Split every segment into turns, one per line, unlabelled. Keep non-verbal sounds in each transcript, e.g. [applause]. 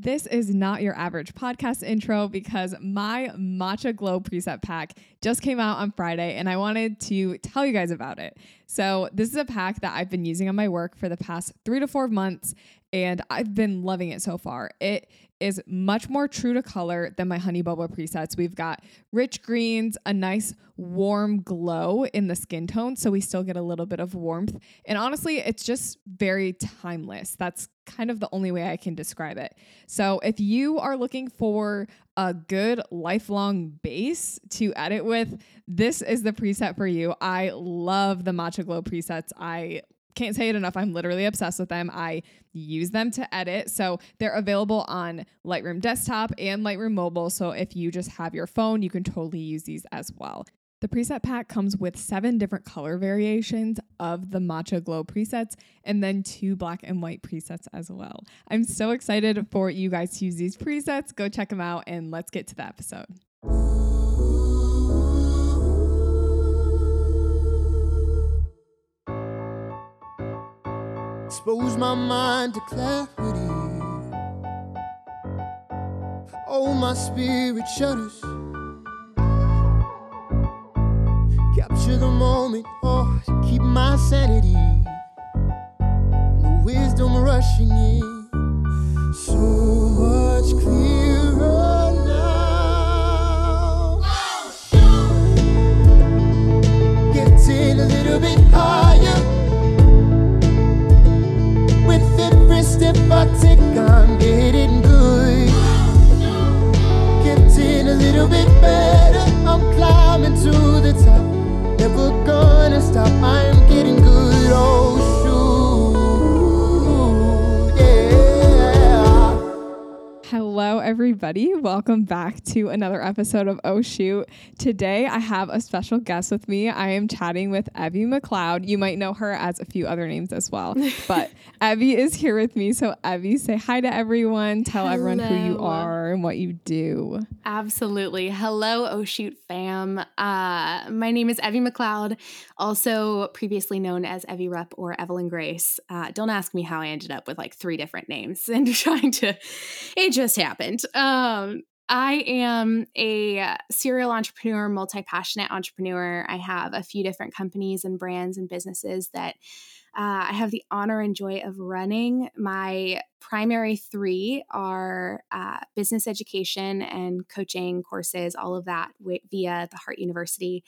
This is not your average podcast intro because my Matcha Glow preset pack just came out on Friday and I wanted to tell you guys about it. So, this is a pack that I've been using on my work for the past three to four months and I've been loving it so far. It is much more true to color than my Honey Bubble presets. We've got rich greens, a nice warm glow in the skin tone, so we still get a little bit of warmth. And honestly, it's just very timeless. That's kind of the only way I can describe it. So if you are looking for a good lifelong base to edit with, this is the preset for you. I love the Matcha Glow presets. I can't say it enough. I'm literally obsessed with them. I use them to edit. So they're available on Lightroom desktop and Lightroom mobile. So if you just have your phone, you can totally use these as well. The preset pack comes with seven different color variations of the Matcha Glow presets and then two black and white presets as well. I'm so excited for you guys to use these presets. Go check them out and let's get to the episode. Expose my mind to clarity. Oh, my spirit shudders. Capture the moment, oh, to keep my sanity. And the wisdom rushing in. So much clearer now. Getting a little bit higher. I'm getting good. Getting a little bit everybody. Welcome back to another episode of Oh Shoot. Today, I have a special guest with me. I am chatting with Evie McLeod. You might know her as a few other names as well, [laughs] but Evie is here with me. So, Evie, say hi to everyone. Tell Hello. everyone who you are and what you do.
Absolutely. Hello, Oh Shoot fam. Uh, my name is Evie McLeod, also previously known as Evie Rep or Evelyn Grace. Uh, don't ask me how I ended up with like three different names [laughs] and trying to age just happened. Um, I am a serial entrepreneur, multi passionate entrepreneur. I have a few different companies and brands and businesses that uh, I have the honor and joy of running. My primary three are uh, business education and coaching courses, all of that w- via the Heart University.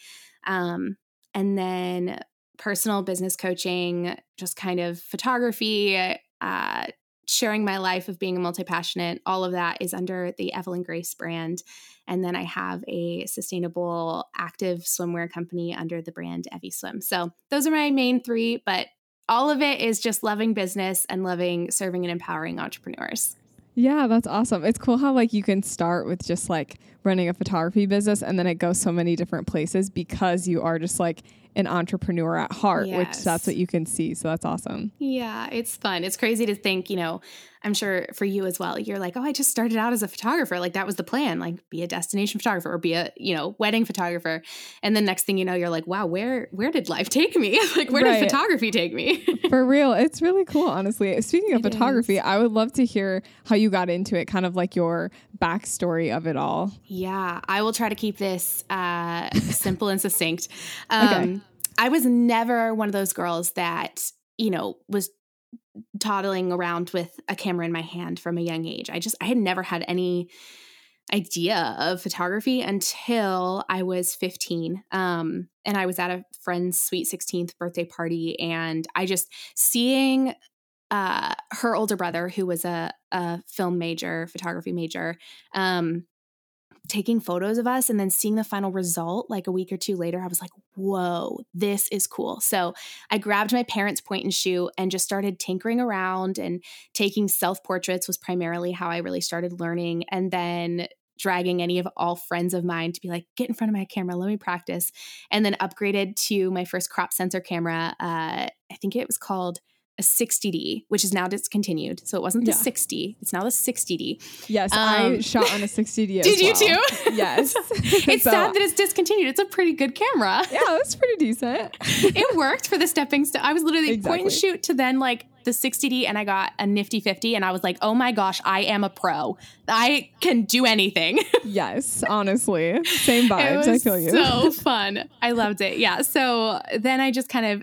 Um, and then personal business coaching, just kind of photography, uh, sharing my life of being a multi passionate, all of that is under the Evelyn Grace brand. And then I have a sustainable active swimwear company under the brand Evie Swim. So those are my main three, but all of it is just loving business and loving serving and empowering entrepreneurs.
Yeah, that's awesome. It's cool how like you can start with just like running a photography business and then it goes so many different places because you are just like an entrepreneur at heart, yes. which that's what you can see. So that's awesome.
Yeah, it's fun. It's crazy to think, you know, I'm sure for you as well. You're like, oh, I just started out as a photographer. Like that was the plan, like be a destination photographer or be a, you know, wedding photographer. And then next thing you know, you're like, wow, where where did life [laughs] take me? [laughs] like where right. did photography take me? [laughs]
for real. It's really cool, honestly. Speaking of it photography, is. I would love to hear how you got into it, kind of like your backstory of it all.
Yeah, I will try to keep this uh, simple and succinct. Um, okay. I was never one of those girls that, you know, was toddling around with a camera in my hand from a young age. I just, I had never had any idea of photography until I was 15. Um, and I was at a friend's sweet 16th birthday party. And I just seeing uh, her older brother, who was a, a film major, photography major, um, taking photos of us and then seeing the final result like a week or two later, I was like, whoa, this is cool. So I grabbed my parents' point and shoot and just started tinkering around and taking self portraits was primarily how I really started learning. And then dragging any of all friends of mine to be like, get in front of my camera, let me practice. And then upgraded to my first crop sensor camera. Uh, I think it was called a 60D, which is now discontinued. So it wasn't the yeah. 60, it's now the 60D.
Yes, um, I shot on a [laughs] 60D.
did you
well.
too? [laughs]
Yes. [laughs]
it's so, sad that it's discontinued. It's a pretty good camera.
Yeah, it's pretty decent.
it worked for the stepping stone. I was literally exactly. point and shoot to then like the 60D and I got a nifty 50 and I was like, "Oh my gosh, I am a pro. I can do anything."
yes, honestly. Same vibes. I feel you.
So fun. I loved it. Yeah. So then I just kind of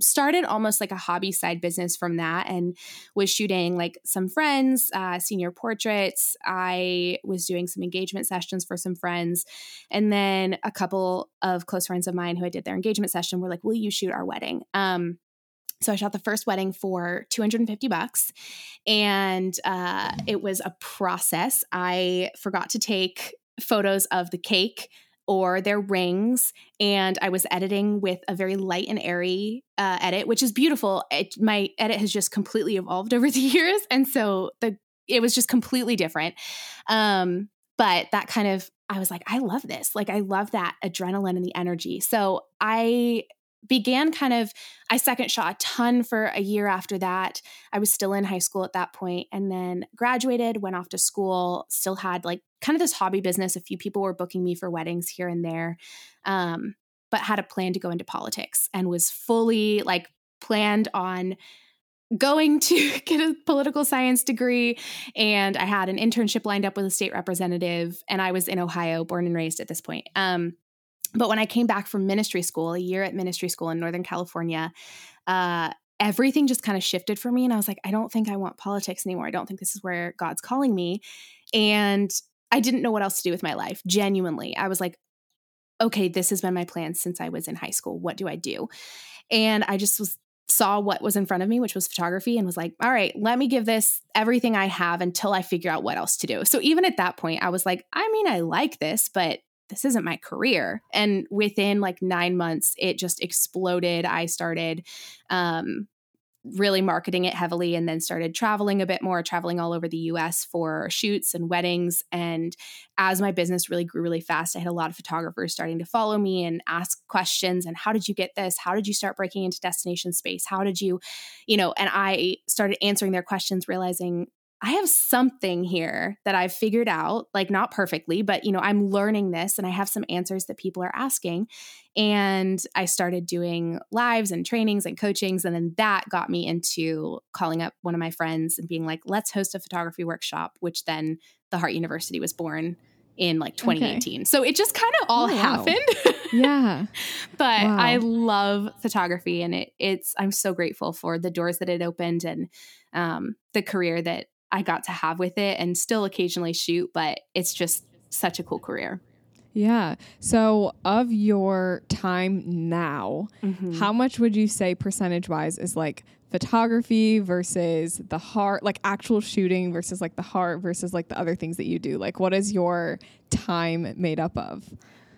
started almost like a hobby side business from that and was shooting like some friends uh, senior portraits. I was doing some engagement sessions for some friends. And then a couple of close friends of mine who i did their engagement session were like will you shoot our wedding? Um, so I shot the first wedding for 250 bucks. And uh, it was a process. I forgot to take photos of the cake or their rings. And I was editing with a very light and airy uh, edit, which is beautiful. It, my edit has just completely evolved [laughs] over the years, and so the it was just completely different. Um, but that kind of I was like, I love this. Like, I love that adrenaline and the energy. So I began kind of i second shot a ton for a year after that. I was still in high school at that point and then graduated went off to school still had like kind of this hobby business. A few people were booking me for weddings here and there um, but had a plan to go into politics and was fully like planned on going to [laughs] get a political science degree and i had an internship lined up with a state representative and i was in ohio born and raised at this point. Um, but when I came back from ministry school, a year at ministry school in Northern California, uh, everything just kind of shifted for me. And I was like, I don't think I want politics anymore. I don't think this is where God's calling me. And I didn't know what else to do with my life, genuinely. I was like, okay, this has been my plan since I was in high school. What do I do? And I just was saw what was in front of me, which was photography, and was like, all right, let me give this everything I have until I figure out what else to do. So even at that point, I was like, I mean, I like this, but this isn't my career. And within like nine months, it just exploded. I started um, really marketing it heavily and then started traveling a bit more, traveling all over the US for shoots and weddings. And as my business really grew really fast, I had a lot of photographers starting to follow me and ask questions and how did you get this? How did you start breaking into destination space? How did you, you know, and I started answering their questions, realizing I have something here that I've figured out, like not perfectly, but you know, I'm learning this and I have some answers that people are asking. And I started doing lives and trainings and coachings. And then that got me into calling up one of my friends and being like, let's host a photography workshop, which then the Heart University was born in like 2018. Okay. So it just kind of all oh, happened.
Wow. [laughs] yeah.
but wow. I love photography and it it's I'm so grateful for the doors that it opened and um, the career that I got to have with it and still occasionally shoot, but it's just such a cool career.
Yeah. So, of your time now, mm-hmm. how much would you say percentage wise is like photography versus the heart, like actual shooting versus like the heart versus like the other things that you do? Like, what is your time made up of?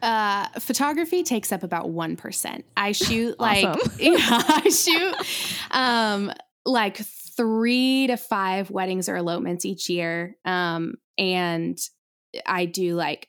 Uh, photography takes up about 1%. I shoot [laughs] like, [laughs] yeah, I shoot um, like three to five weddings or elopements each year. Um, and I do like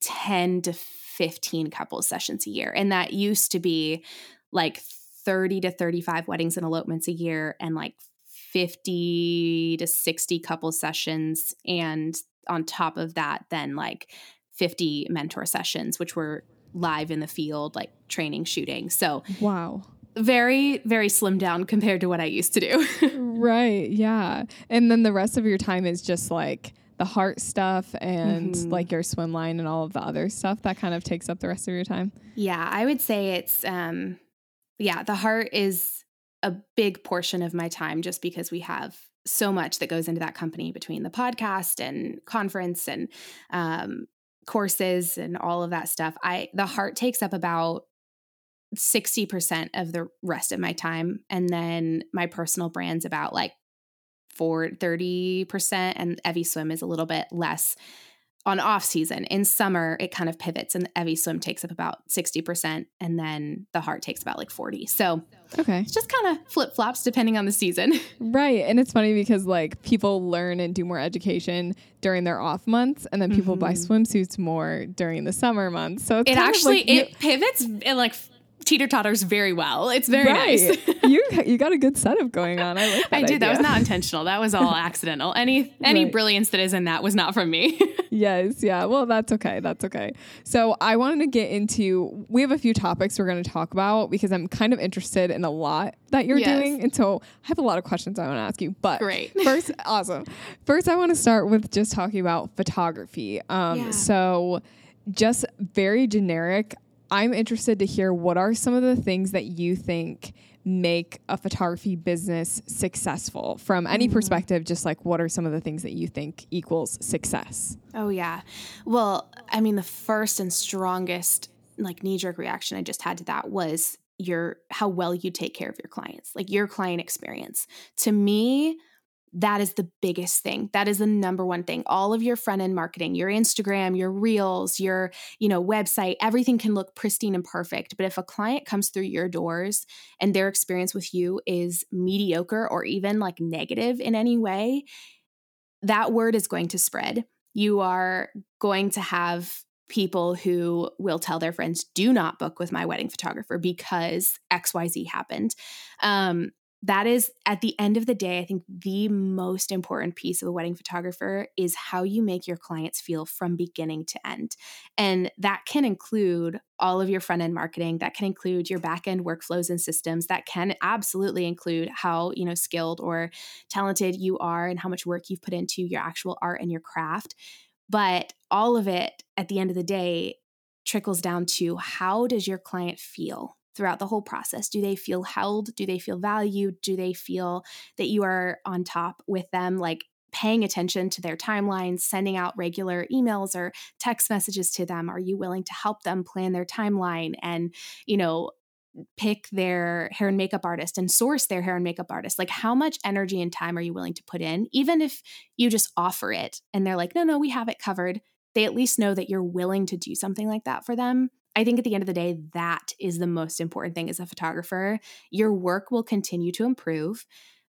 10 to 15 couples sessions a year. And that used to be like 30 to 35 weddings and elopements a year and like 50 to 60 couple sessions. And on top of that, then like 50 mentor sessions, which were live in the field, like training, shooting. So,
wow
very very slim down compared to what I used to do. [laughs]
right. Yeah. And then the rest of your time is just like the heart stuff and mm-hmm. like your swim line and all of the other stuff that kind of takes up the rest of your time.
Yeah, I would say it's um yeah, the heart is a big portion of my time just because we have so much that goes into that company between the podcast and conference and um courses and all of that stuff. I the heart takes up about 60% of the rest of my time. And then my personal brand's about like for 30%. And Evie Swim is a little bit less on off season. In summer, it kind of pivots and Evie Swim takes up about 60% and then the heart takes about like 40. So
okay.
it's just kind of flip flops depending on the season. [laughs]
Right. And it's funny because like people learn and do more education during their off months and then people mm-hmm. buy swimsuits more during the summer months. So
it actually, like it pivots in like teeter totters very well. It's very right. nice. [laughs]
you you got a good setup going on. I like. that.
I
did.
Idea. That was not [laughs] intentional. That was all accidental. Any any right. brilliance that is in that was not from me. [laughs]
yes. Yeah. Well, that's okay. That's okay. So I wanted to get into. We have a few topics we're going to talk about because I'm kind of interested in a lot that you're yes. doing, and so I have a lot of questions I want to ask you. But
great.
First, awesome. First, I want to start with just talking about photography. Um, yeah. So just very generic. I'm interested to hear what are some of the things that you think make a photography business successful from any mm-hmm. perspective just like what are some of the things that you think equals success?
Oh yeah. Well i mean the first and strongest like knee jerk reaction i just had to that was your how well you take care of your clients like your client experience. To me that is the biggest thing. That is the number one thing. All of your front end marketing your instagram your reels your you know website everything can look pristine and perfect. But if a client comes through your doors and their experience with you is mediocre or even like negative in any way that word is going to spread. You are going to have people who will tell their friends do not book with my wedding photographer because xyz happened. Um, that is at the end of the day i think the most important piece of a wedding photographer is how you make your clients feel from beginning to end. And that can include all of your front end marketing that can include your back end workflows and systems that can absolutely include how you know skilled or talented you are and how much work you've put into your actual art and your craft. But all of it at the end of the day trickles down to how does your client feel throughout the whole process? Do they feel held? Do they feel valued? Do they feel that you are on top with them, like paying attention to their timelines, sending out regular emails or text messages to them? Are you willing to help them plan their timeline and, you know, pick their hair and makeup artist and source their hair and makeup artist like how much energy and time are you willing to put in even if you just offer it and they're like no no we have it covered they at least know that you're willing to do something like that for them I think at the end of the day, that is the most important thing as a photographer. Your work will continue to improve,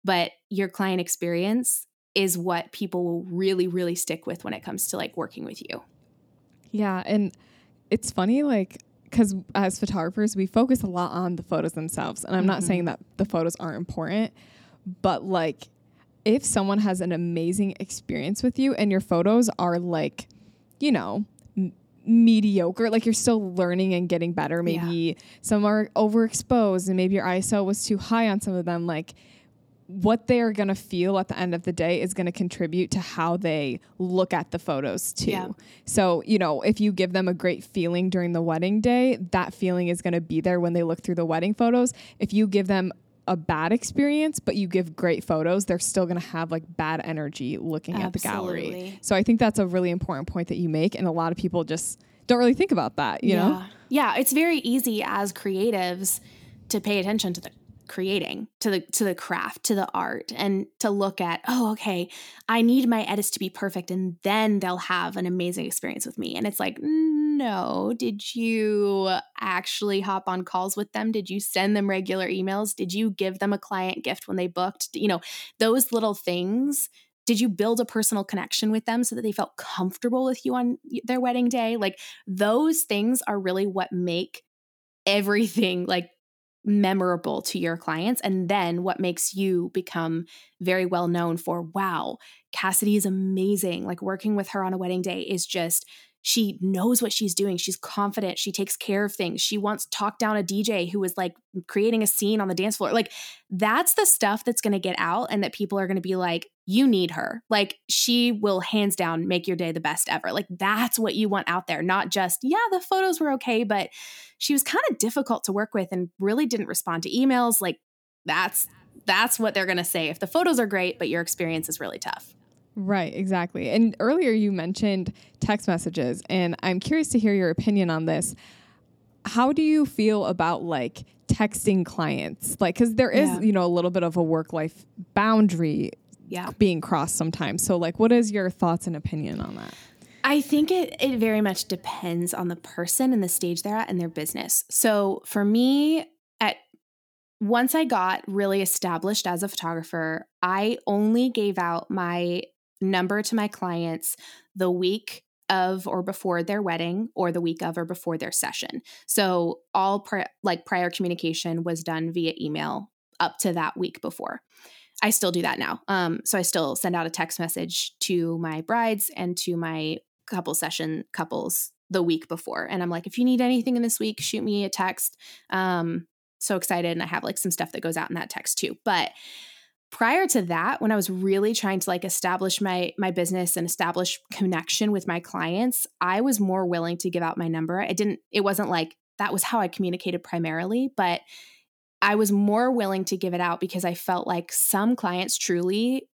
but your client experience is what people will really, really stick with when it comes to like working with you.
Yeah. And it's funny, like, because as photographers, we focus a lot on the photos themselves. And I'm mm-hmm. not saying mm-hmm. that the photos aren't important, but like, if someone has an amazing experience with you and your photos are like, you know, mediocre like you're still learning and getting better maybe yeah. some are overexposed and maybe your iso was too high on some of them like what they're going to feel at the end of the day is going to contribute to how they look at the photos too. Yeah. So, you know, if you give them a great feeling during the wedding day, that feeling is going to be there when they look through the wedding photos. If you give them a bad experience, but you give great photos, they're still going to have like bad energy looking Absolutely. at the gallery. So I think that's a really important point that you make. And a lot of people just don't really think about that, you
yeah.
know?
Yeah. It's very easy as creatives to pay attention to the creating to the to the craft to the art and to look at oh okay i need my edits to be perfect and then they'll have an amazing experience with me and it's like no did you actually hop on calls with them? Did you send them regular emails? Did you give them a client gift when they booked? You know those little things. Did you build a personal connection with them so that they felt comfortable with you on their wedding day? Like those things are really what make everything like memorable to your clients and then what makes you become very well known for wow cassidy is amazing. Like working with her on a wedding day is just she knows what she's doing. She's confident. She takes care of things. She once talked down a dj who was like creating a scene on the dance floor. Like that's the stuff that's going to get out and that people are going to be like you need her. Like she will hands down make your day the best ever. Like that's what you want out there. Not just yeah the photos were okay but she was kind of difficult to work with and really didn't respond to emails. Like that's that's what they're going to say. If the photos are great but your experience is really tough
Right, exactly. And earlier you mentioned text messages, and I'm curious to hear your opinion on this. How do you feel about like texting clients? Like, because there is, yeah. you know, a little bit of a work life boundary
yeah.
being crossed sometimes. So, like, what is your thoughts and opinion on that?
I think it, it very much depends on the person and the stage they're at in their business. So, for me, at once I got really established as a photographer, I only gave out my number to my clients the week of or before their wedding or the week of or before their session. So all pri- like prior communication was done via email up to that week before. I still do that now. Um, so I still send out a text message to my brides and to my couple session couples the week before. And I'm like, if you need anything in this week, shoot me a text. Um, so excited. And I have like some stuff that goes out in that text too. But prior to that when i was really trying to like establish my my business and establish connection with my clients i was more willing to give out my number. I didn't it wasn't like that was how i communicated primarily but i was more willing to give it out because i felt like some clients truly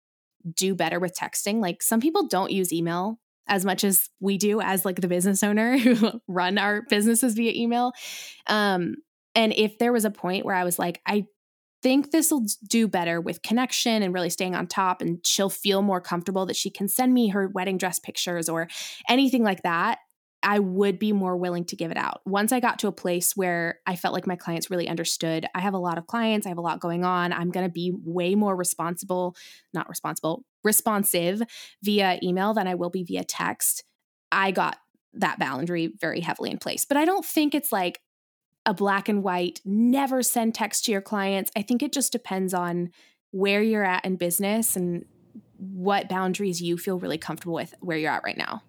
do better with texting. Like some people don't use email as much as we do as like the business owner [laughs] who run our businesses via email. Um and if there was a point where i was like i think this will do better with connection and really staying on top and she'll feel more comfortable that she can send me her wedding dress pictures or anything like that I would be more willing to give it out. Once I got to a place where I felt like my clients really understood, I have a lot of clients, I have a lot going on. I'm going to be way more responsible, not responsible, responsive via email than I will be via text. I got that boundary very heavily in place. But I don't think it's like a black and white, never send text to your clients. I think it just depends on where you're at in business and what boundaries you feel really comfortable with where you're at right now.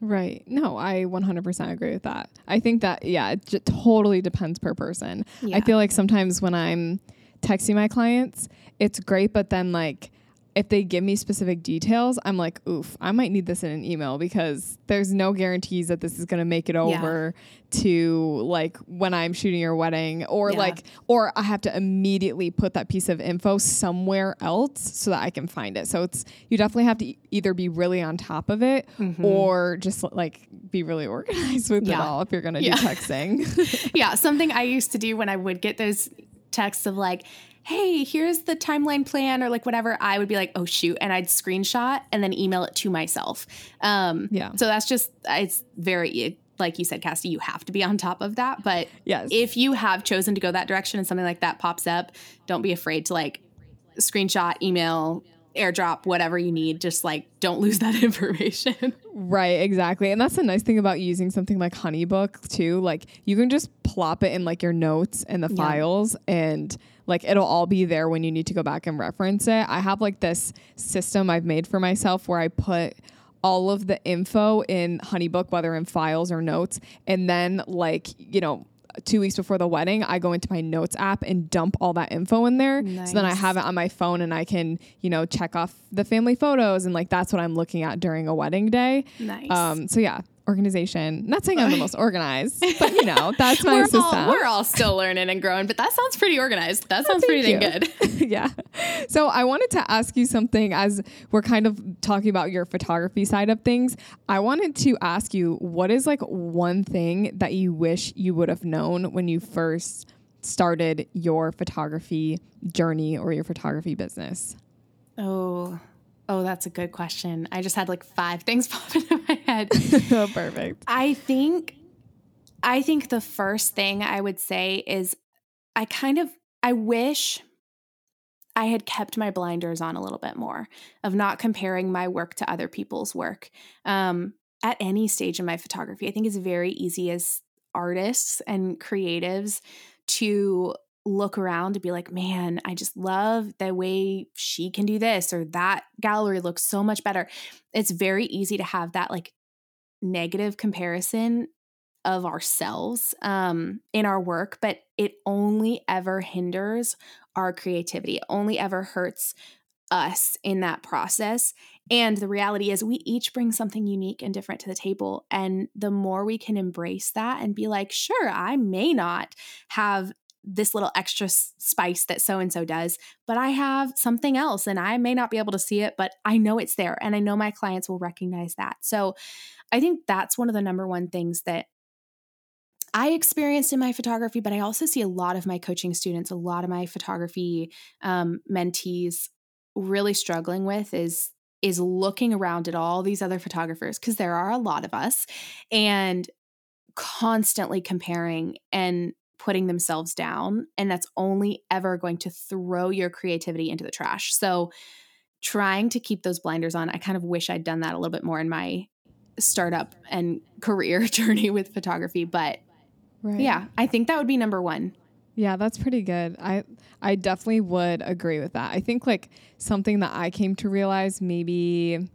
Right. No, I 100% agree with that. I think that, yeah, it j- totally depends per person. Yeah. I feel like sometimes when I'm texting my clients, it's great, but then like, if they give me specific details, I'm like, oof, I might need this in an email because there's no guarantees that this is going to make it over yeah. to like when I'm shooting your wedding or yeah. like, or I have to immediately put that piece of info somewhere else so that I can find it. So it's, you definitely have to either be really on top of it mm-hmm. or just like be really organized [laughs] with yeah. it all if you're going to do texting. [laughs]
yeah. Something I used to do when I would get those texts of like, hey, here's the timeline plan or like whatever, I would be like, oh shoot, and I'd screenshot and then email it to myself. Um, yeah. So that's just it's very like you said, Cassie, you have to be on top of that. But yes. if you have chosen to go that direction and something like that pops up, don't be afraid to like screenshot, email, airdrop whatever you need just like don't lose [laughs] that information
right exactly and that's the nice thing about using something like honeybook too like you can just plop it in like your notes and the yeah. files and like it'll all be there when you need to go back and reference it i have like this system i've made for myself where i put all of the info in honeybook whether in files or notes and then like you know two weeks before the wedding, I go into my notes app and dump all that info in there. Nice. So then I have it on my phone and I can, you know, check off the family photos and like that's what I'm looking at during a wedding day. Nice. Um, so yeah, organization. Not saying I'm the most [laughs] organized, but you know, that's my
we're
system.
All, we're all still learning and growing, but that sounds pretty organized. That [laughs] sounds pretty dang good. [laughs]
yeah. So I wanted to ask you something as we're kind of talking about your photography side of things. I wanted to ask you what is like one thing that you wish you would have known when you first started your photography journey or your photography business?
Oh, Oh, that's a good question. I just had like five things [laughs] pop into my head. [laughs]
oh, perfect.
I think I think the first thing I would say is I kind of I wish I had kept my blinders on a little bit more of not comparing my work to other people's work. Um, at any stage in my photography, I think it's very easy as artists and creatives to look around and be like, man, I just love the way she can do this or that gallery looks so much better. It's very easy to have that like negative comparison of ourselves um, in our work, but it only ever hinders our creativity. It only ever hurts us in that process. And the reality is, we each bring something unique and different to the table. And the more we can embrace that and be like, sure, I may not have this little extra spice that so and so does, but I have something else and I may not be able to see it, but I know it's there and I know my clients will recognize that. So I think that's one of the number one things that I experienced in my photography, but I also see a lot of my coaching students, a lot of my photography um, mentees really struggling with is is looking around at all these other photographers because there are a lot of us and constantly comparing and putting themselves down. And that's only ever going to throw your creativity into the trash. So, trying to keep those blinders on, I kind of wish I'd done that a little bit more in my startup and career [laughs] journey with photography. But right. yeah, I think that would be number one.
Yeah, that's pretty good. I I definitely would agree with that. I think like something that I came to realize maybe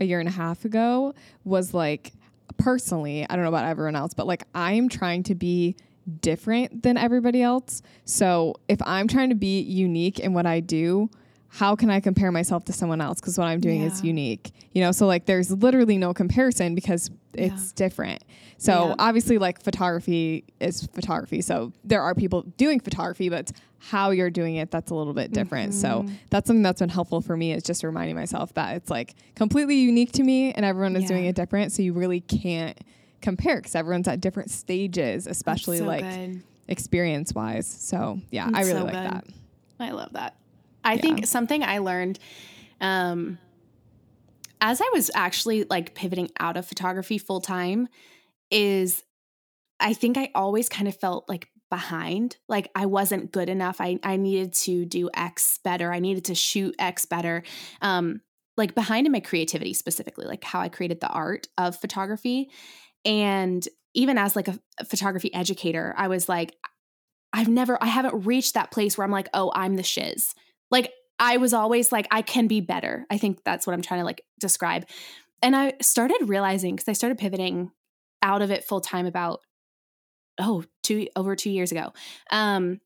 a year and a half ago was like personally, I don't know about everyone else, but like I'm trying to be different than everybody else. So if I'm trying to be unique in what I do, how can I compare myself to someone else? Because what I'm doing yeah. is unique, you know? So, like, there's literally no comparison because it's yeah. different. So, yeah. obviously, like, photography is photography. So, there are people doing photography, but how you're doing it that's a little bit different. Mm-hmm. So, that's something that's been helpful for me is just reminding myself that it's like completely unique to me and everyone is doing it different. So, you really can't compare because everyone's at different stages, especially so like experience wise. So, yeah, that's I really so like good. that.
I love that. I yeah. think something I learned um, as I was actually like pivoting out of photography full time is I think I always kind of felt like behind. Like I wasn't good enough. I, I needed to do X better. I needed to shoot X better. Um, like behind in my creativity specifically, like how I created the art of photography. And even as like a, photography educator, I was like, I've never, I haven't reached that place where I'm like, oh, I'm the shiz. Like I was always like, I can be better. I think that's what I'm trying to like describe. And I started realizing because I started pivoting out of it full time about oh two over two years ago. Um,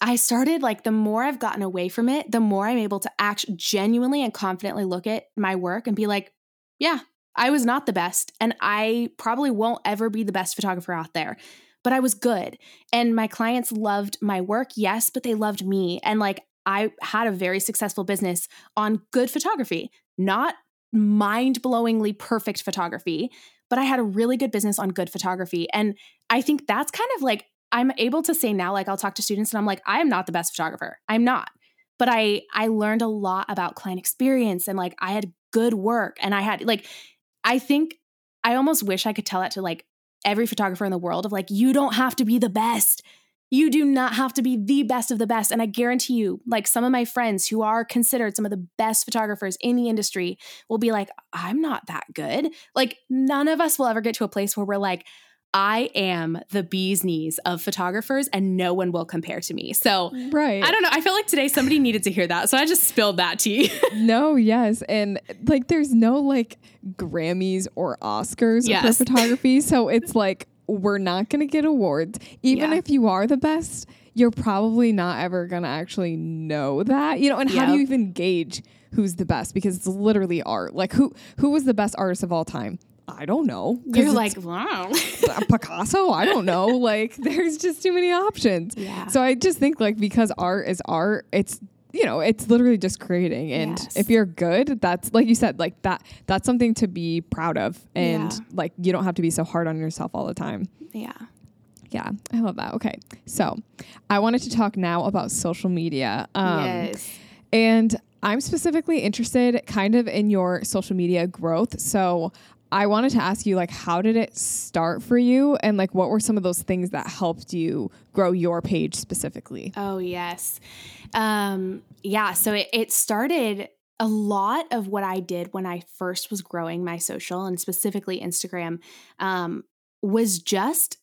I started like the more I've gotten away from it, the more I'm able to act genuinely and confidently look at my work and be like, yeah, I was not the best, and I probably won't ever be the best photographer out there but I was good. And my clients loved my work, yes, but they loved me. And like I had a very successful business on good photography, not mind blowingly perfect photography, but I had a really good business on good photography. And I think that's kind of like, I'm able to say now, like I'll talk to students and I'm like, I am not the best photographer. I'm not. But I I learned a lot about client experience and like I had good work and I had like I think I almost wish I could tell that to like every photographer in the world of like you don't have to be the best you do not have to be the best of the best. And I guarantee you, like some of my friends who are considered some of the best photographers in the industry will be like, I'm not that good. Like, none of us will ever get to a place where we're like, I am the bee's knees of photographers and no one will compare to me. So, right. I don't know. I feel like today somebody needed to hear that. So I just spilled that tea. [laughs]
no, yes. And like, there's no like Grammys or Oscars yes. for photography. [laughs] So it's like, we're not going to get awards. Even yeah. if you are the best, you're probably not ever going to actually know that. You know, and yep. how do you even gauge who's the best because it's literally art. Like who who was the best artist of all time? I don't know.
You're like, wow. [laughs]
Picasso? I don't know. [laughs] Like there's just too many options. Yeah. So I just think like because art is art, it's you know, it's literally just creating. And yes. if you're good, that's like you said, like that, that's something to be proud of. And yeah. like, you don't have to be so hard on yourself all the time.
Yeah.
Yeah, I love that. Okay. So I wanted to talk now about social media. Um, yes. And I'm specifically interested kind of in your social media growth. So I wanted to ask you, like, how did it start for you? And, like, what were some of those things that helped you grow your page specifically?
Oh, yes. Um, yeah. So it, it started a lot of what I did when I first was growing my social and specifically Instagram um, was just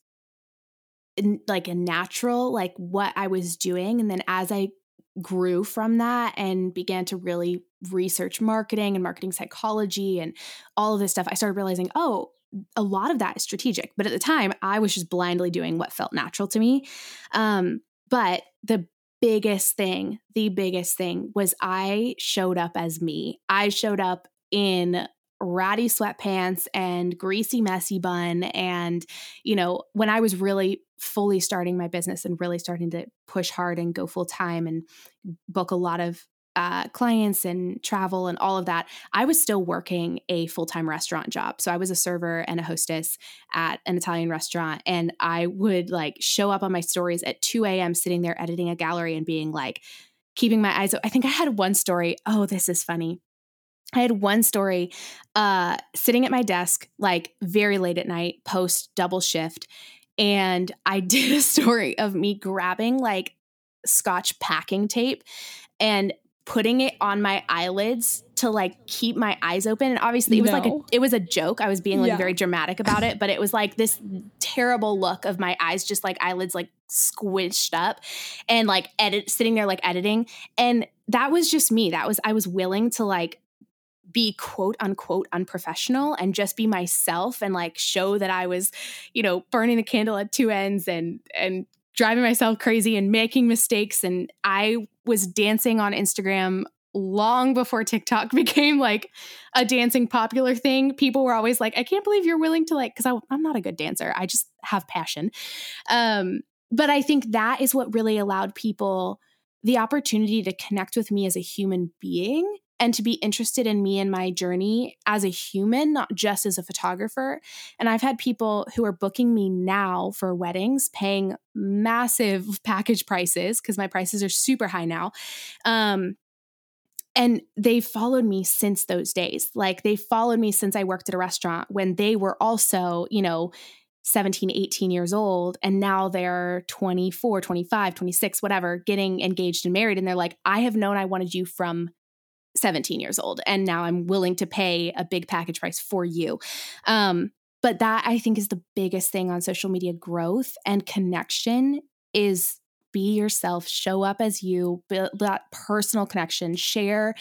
like a natural, like what I was doing. And then as I grew from that and began to really research marketing and marketing psychology and all of this stuff, I started realizing, oh, a lot of that is strategic. But at the time, I was just blindly doing what felt natural to me. Um, but the biggest thing, the biggest thing was I showed up as me. I showed up in ratty sweatpants and greasy messy bun and you know when i was really fully starting my business and really starting to push hard and go full time and book a lot of uh, clients and travel and all of that, I was still working a full time restaurant job. So I was a server and a hostess at an Italian restaurant. And I would like show up on my stories at 2 a.m., sitting there editing a gallery and being like, keeping my eyes. I think I had one story. Oh, this is funny. I had one story uh, sitting at my desk, like very late at night, post double shift. And I [laughs] did a story of me grabbing like scotch packing tape and putting it on my eyelids to like keep my eyes open and obviously it was no. like a, it was a joke i was being like yeah. very dramatic about it but it was like this terrible look of my eyes just like eyelids like squished up and like edit sitting there like editing and that was just me that was i was willing to like be quote unquote unprofessional and just be myself and like show that I was, you know, burning the candle at two ends and and driving myself crazy and making mistakes and I was dancing on Instagram long before TikTok [laughs] became like a dancing popular thing. People were always like, I can't believe you're willing to like, because I'm not a good dancer. I just have passion. Um, but I think that is what really allowed people the opportunity to connect with me as a human being and to be interested in me and my journey as a human, not just as a photographer. And I've had people who are booking me now for weddings, paying massive [laughs] package prices because my prices are super high now. Um, and they followed me since those days. Like they followed me since I worked at a restaurant when they were also, you know, 17, 18 years old and now they're 24, 25, 26, whatever, getting engaged and married and they're like, "I have known I wanted you from 17 years old and now i'm willing to pay a big package price for you. Um, but that i think is the biggest thing on social media growth and connection is be yourself show up as you build that personal connection share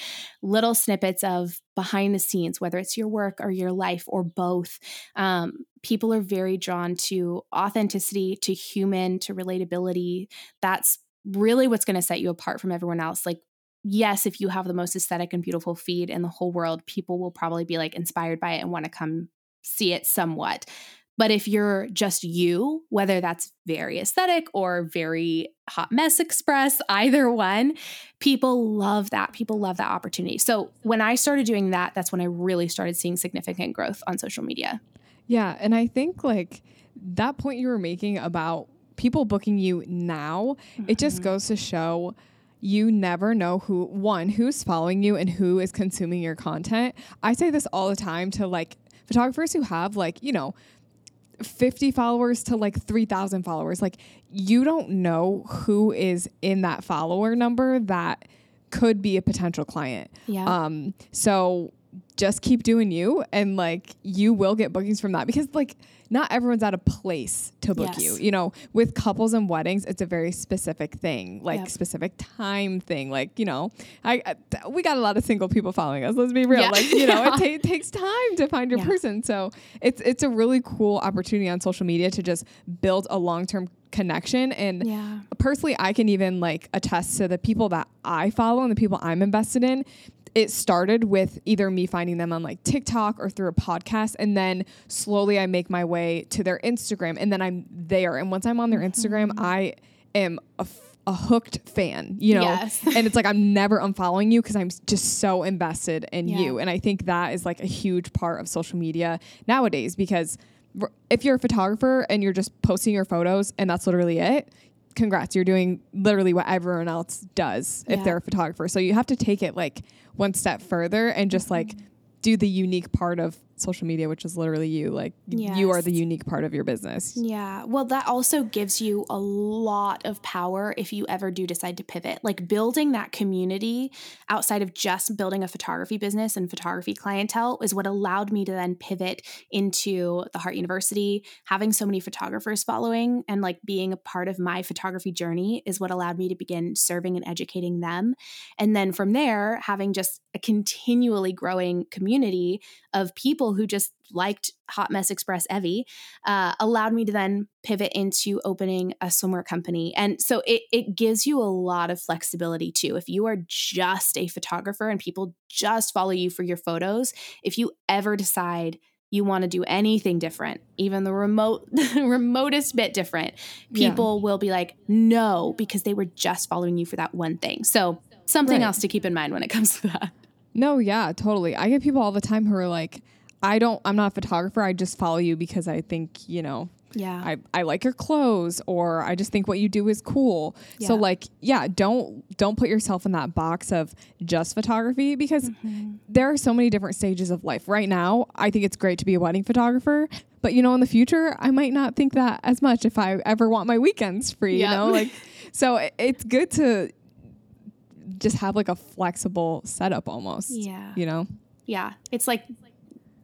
little snippets of behind the scenes whether it's your work or your life or both. Um, people are very drawn to authenticity to human to relatability. That's really what's going to set you apart from everyone else. Like yes, if you have the most aesthetic and beautiful feed in the whole world, people will probably be like inspired by it and want to come see it somewhat. But if you're just you, whether that's very aesthetic or very hot mess express, either one, people love that. People love that opportunity. So when I started doing that, that's when I really started seeing significant growth on social media.
Yeah. And I think like that point you were making about people booking you now, mm-hmm. it just mm-hmm. goes to show you never know who one who's following you and who is consuming your content. I say this all the time to like photographers who have like, you know, 50 followers to like 3000 followers. Like you don't know who is in that follower number that could be a potential client.
Yeah.
Um so just keep doing you and like you will get bookings from that because like not everyone's at a place to book yes. you. You know, with couples and weddings, it's a very specific thing, like yep. specific time thing. Like, you know, I, I, we got a lot of single people following us. Let's be real. Yeah. Like, you know, [laughs] it, ta- it, takes time to find your yeah. person. So it's it's a really cool opportunity on social media to just build a long term connection and yeah. personally i can even like attest to the people that i follow and the people i'm invested in it started with either me finding them on like TikTok or through a podcast. And then slowly I make my way to their Instagram and then I'm there. And once I'm on their Instagram, mm-hmm. I am a, f- a hooked fan, you know? Yes. [laughs] and it's like I'm never unfollowing you because I'm just so invested in yeah. you. And I think that is like a huge part of social media nowadays because if you're a photographer and you're just posting your photos and that's literally it, congrats, you're doing literally what everyone else does if yeah. they're a photographer. So you have to take it like one step further and just like mm-hmm. do the unique part of social media, which is literally you. Like yes. you are the unique part of your business.
Yeah. Well, that also gives you a lot of power if you ever do decide to pivot. Like building that community outside of just building a photography business and photography clientele is what allowed me to then pivot into the Heart University. Having so many photographers following and like being a part of my photography journey is what allowed me to begin serving and educating them. And then from there, having just a continually growing community of people who just liked Hot Mess Express Evie uh, allowed me to then pivot into opening a swimwear company. And so it, it gives you a lot of flexibility too. If you are just a photographer and people just follow you for your photos, if you ever decide you want to do anything different, even the remote [laughs] remotest bit different, people yeah. will be like, no, because they were just following you for that one thing. So something right. else to keep in mind when it comes to that.
No, yeah, totally. I get people all the time who are like, I don't I'm not a photographer. I just follow you because I think, you know,
yeah.
I, I like your clothes or I just think what you do is cool. Yeah. So like, yeah, don't don't put yourself in that box of just photography because mm-hmm. there are so many different stages of life. Right now, I think it's great to be a wedding photographer, but you know, in the future, I might not think that as much if I ever want my weekends free, yeah. you know? Like [laughs] so it's good to just have like a flexible setup almost.
Yeah.
You know?
Yeah. It's like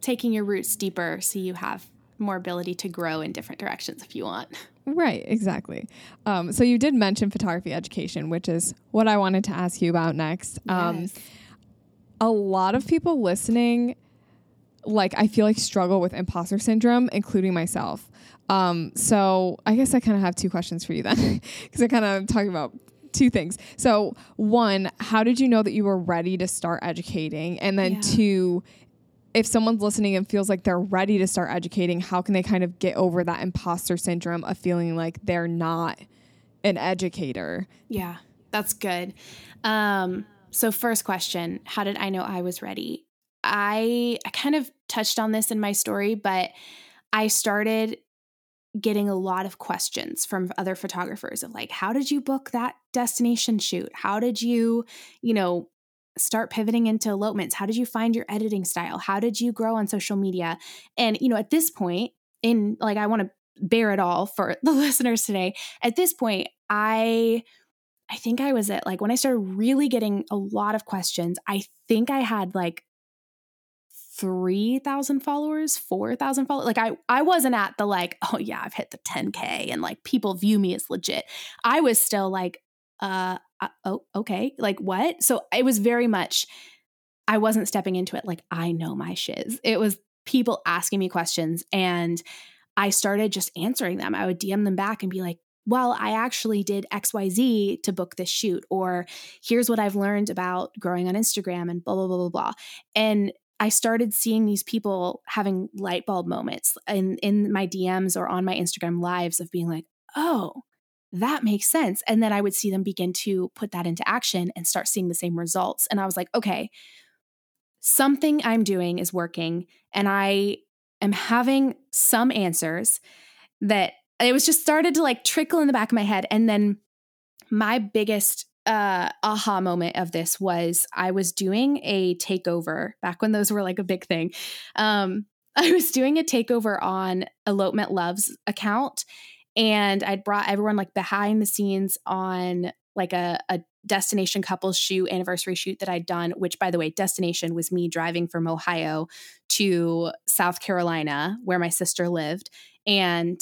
taking your roots deeper so you have more ability to grow in different directions if you want.
Right, exactly. Um, so you did mention photography education, which is what I wanted to ask you about next. Um,
Yes.
a lot of people listening, like I feel like struggle with imposter syndrome, including myself. Um, so I guess I kind of have two questions for you then, [laughs] because I kind of talking about two things. So one, how did you know that you were ready to start educating? And then
Yeah.
two, if someone's listening and feels like they're ready to start educating, how can they kind of get over that imposter syndrome of feeling like they're not an educator?
Yeah, that's good. Um, so first question, how did I know I was ready? I I kind of touched on this in my story, but I started getting a lot of questions from other photographers of like, how did you book that destination shoot? How did you, you know, start pivoting into elopements? How did you find your editing style? How did you grow on social media? And, you know, at this point, in like, I want to bear it all for [laughs] the listeners today. At this point, I I think I was at like when I started really getting a lot of questions, I think I had like 3,000 followers, 4,000 followers. Like I I wasn't at the like, oh yeah, I've hit the 10k and like people view me as legit. I was still like uh, uh oh okay, like what? So it was very much I wasn't stepping into it like I know my shiz. It was people asking me questions and I started just answering them. I would DM them back and be like, well, I actually did XYZ to book this shoot, or here's what I've learned about growing on Instagram and blah, blah, blah, blah, blah. And I started seeing these people having light bulb moments in, in my DMs or on my Instagram lives of being like, oh, that makes sense. And then I would see them begin to put that into action and start seeing the same results. And I was like, okay, something I'm doing is working. And I am having some answers that it was just started to like trickle in the back of my head. And then my biggest uh, aha moment of this was I was doing a takeover back when those were like a big thing. Um, [laughs] I was doing a takeover on Elopement Love's account, and I'd brought everyone like behind the scenes on like a, a destination couples shoot anniversary shoot that I'd done. Which, by the way, destination was me driving from Ohio to South Carolina, where my sister lived, and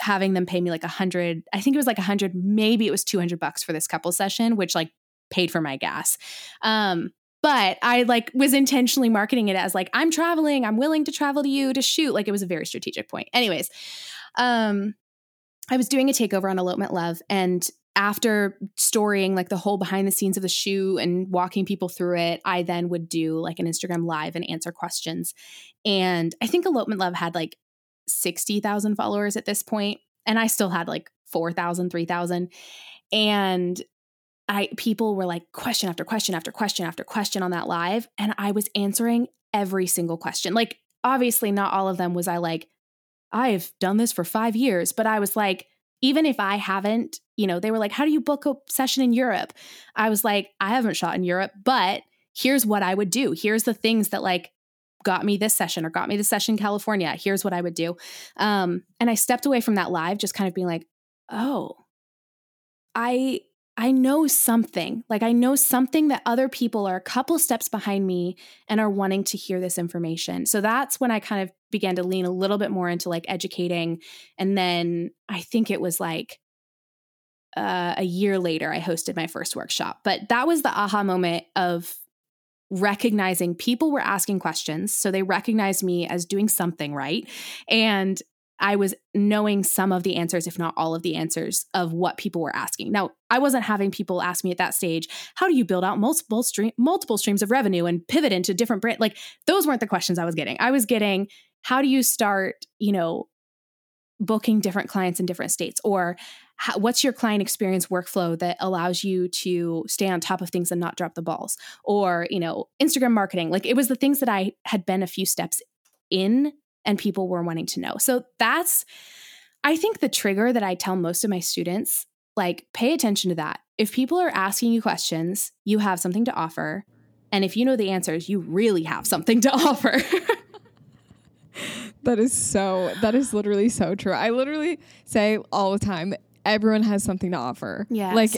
having them pay me like a hundred i think it was like a hundred maybe it was 200 bucks for this couple session which like paid for my gas. Um but i like was intentionally marketing it as like i'm traveling i'm willing to travel to you to shoot. Like it was a very strategic point. Anyways um i was doing a takeover on elopement love and after storying like the whole behind the scenes of the shoot and walking people through it i then would do like an instagram live and answer questions. And i think elopement love had like 60,000 followers at this point and I still had like 4,000, 3,000 and I people were like question after question after question after question on that live and I was answering every single question. Like obviously not all of them was I like I've done this for 5 years, but I was like even if I haven't, you know, they were like how do you book a session in Europe? I was like I haven't shot in Europe, but here's what I would do. Here's the things that like got me this session or got me the session California. Here's what I would do. Um, and I stepped away from that live, just kind of being like, oh, I I know something. Like I know something that other people are a couple steps behind me and are wanting to hear this information. So that's when I kind of began to lean a little bit more into like educating. And then I think it was like uh, a year later, I hosted my first workshop. But that was the aha moment of recognizing people were asking questions. So they recognized me as doing something right. And I was knowing some of the answers, if not all of the answers, of what people were asking. Now, I wasn't having people ask me at that stage, how do you build out multiple stream multiple streams of revenue and pivot into different brand? Like those weren't the questions I was getting. I was getting, how do you start, you know, booking different clients in different states or how, what's your client experience workflow that allows you to stay on top of things and not drop the balls? Or you know instagram marketing like it was the things that i had been a few steps in and people were wanting to know. So that's i think the trigger that i tell most of my students like pay attention to that. If people are asking you questions you have something to offer. And if you know the answers you really have something to [laughs] offer.
That is so, that is literally so true. I literally say all the time everyone has something to offer.
Yeah.
Like,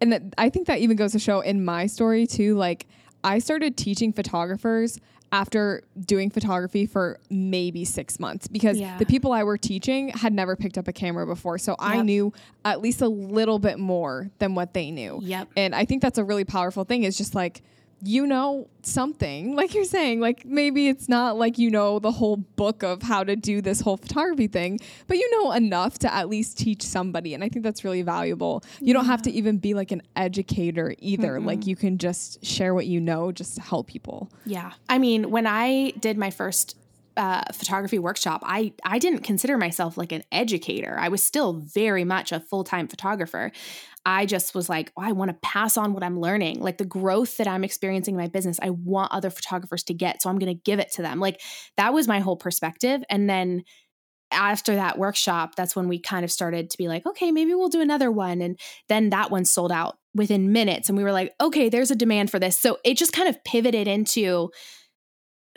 and th- I think that even goes to show in my story too. Like, I started teaching photographers after doing photography for maybe six months because
Yeah.
the people I were teaching had never picked up a camera before. So I knew at least a little bit more than what they knew.
Yep.
And I think that's a really powerful thing is just like, you know something [laughs] like you're saying like maybe it's not like you know the whole book of how to do this whole photography thing but you know enough to at least teach somebody and i think that's really valuable you don't have to even be like an educator either like you can just share what you know just to help people
Yeah. I mean, when I did my first uh, photography workshop, I, I didn't consider myself like an educator. I was still very much a full time photographer. I just was like, oh, I want to pass on what I'm learning. Like the growth that I'm experiencing in my business, I want other photographers to get. So I'm going to give it to them. Like that was my whole perspective. And then after that workshop, that's when we kind of started to be like, okay, maybe we'll do another one. And then that one sold out within minutes. And we were like, okay, there's a demand for this. So it just kind of pivoted into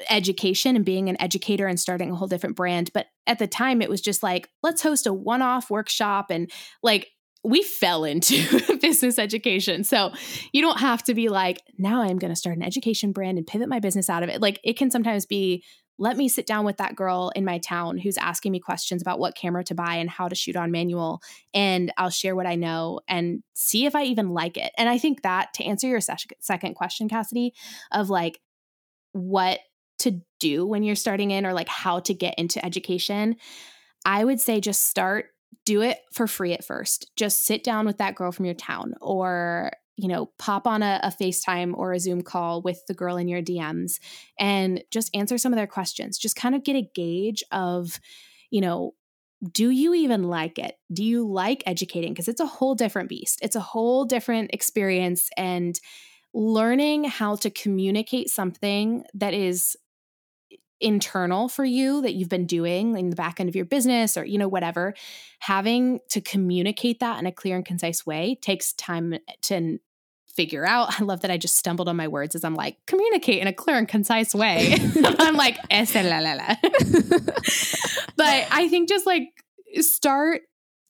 education and being an educator and starting a whole different brand. But at the time, it was just like, let's host a one off workshop. And like, we fell into [laughs] business education. So you don't have to be like, now I'm going to start an education brand and pivot my business out of it. Like, it can sometimes be, let me sit down with that girl in my town who's asking me questions about what camera to buy and how to shoot on manual. And I'll share what I know and see if I even like it. And I think that to answer your sec- second question, Cassidy, of like what to do when you're starting in or like how to get into education, I would say just start, do it for free at first. Just sit down with that girl from your town or you know, pop on a, a, FaceTime or a Zoom call with the girl in your DMs and just answer some of their questions. Just kind of get a gauge of, you know, do you even like it? Do you like educating? Because it's a whole different beast, it's a whole different experience. And learning how to communicate something that is internal for you that you've been doing in the back end of your business or you know whatever having to communicate that in a clear and concise way takes time to figure out. I love that I just stumbled on my words as I'm like, communicate in a clear and concise way. [laughs] [laughs] I'm like, [laughs] but I think just like start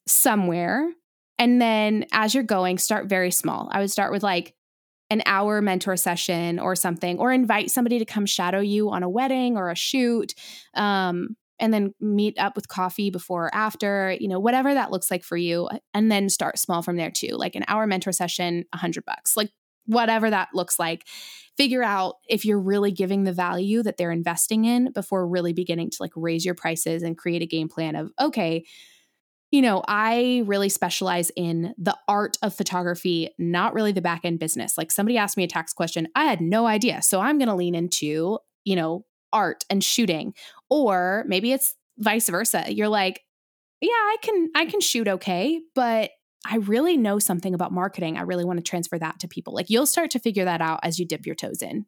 somewhere. And then as you're going, start very small. I would start with like an hour mentor session or something, or invite somebody to come shadow you on a wedding or a shoot. Um, and then meet up with coffee before or after, you know, whatever that looks like for you. And then start small from there too, like an hour mentor session, a hundred bucks, like whatever that looks like. Figure out if you're really giving the value that they're investing in before really beginning to like raise your prices and create a game plan of, okay, you know, I really specialize in the art of photography, not really the back end business. Like somebody asked me a tax question, I had no idea. So I'm going to lean into, you know, art and shooting. Or maybe it's vice versa. You're like yeah i can i can shoot okay but i really know something about marketing. I really want to transfer that to people. Like you'll start to figure that out as you dip your toes in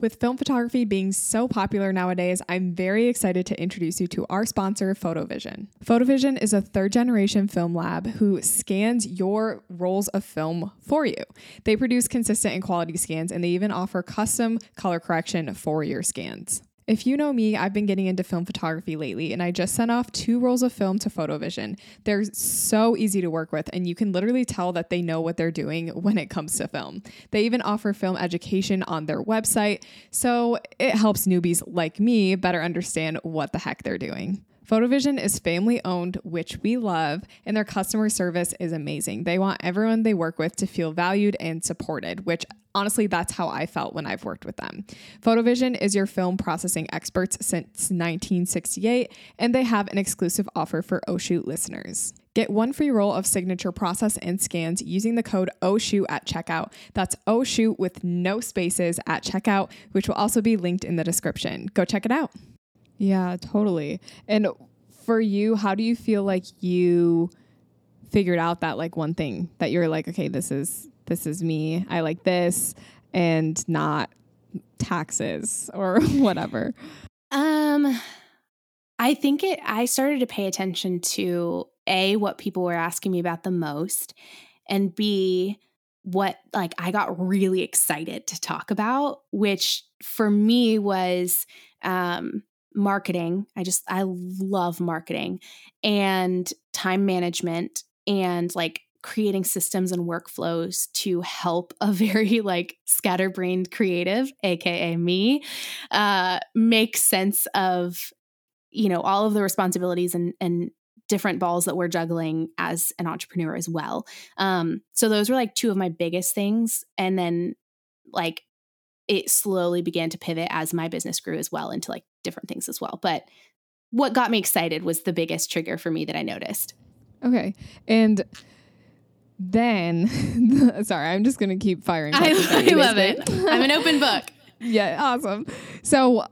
with film photography being so popular nowadays, I'm very excited to introduce you to our sponsor, Photovision. Photovision is a third generation film lab who scans your rolls of film for you. They produce consistent and quality scans, and they even offer custom color correction for your scans. If you know me, I've been getting into film photography lately, and I just sent off two rolls of film to Photovision. They're so easy to work with, and you can literally tell that they know what they're doing [laughs] when it comes to film. They even offer film education on their website, so it helps newbies like me better understand what the heck they're doing. Photovision is family owned, which we love, and their customer service is amazing. They want everyone they work with to feel valued and supported, which honestly, that's how I felt when I've worked with them. Photovision is your film processing experts since 1968, and they have an exclusive offer for OShoot listeners. Get one free roll of signature process and scans using the code OSHOOT at checkout. That's OSHOOT with no spaces at checkout, which will also be linked in the description. Go check it out. Yeah, totally. And for you, how do you feel like you figured out that like one thing that you're like, okay, this is this is me. I like this and not taxes or [laughs] whatever.
Um I think it I started to pay attention to a what people were asking me about the most and b what like I got really excited to talk about, which for me was um marketing. I just I love marketing and time management and like creating systems and workflows to help a [laughs] very like scatterbrained creative aka me uh make sense of you know all of the responsibilities and and different balls that we're juggling as an entrepreneur as well. Um so those were like two of my biggest things and then like it slowly began to pivot as my business grew as well into like different things as well. But what got me excited was the biggest trigger for me that i noticed.
Okay and then [laughs] sorry i'm just gonna keep firing
i, [laughs] I love it. [laughs] i'm an open book.
Yeah awesome. So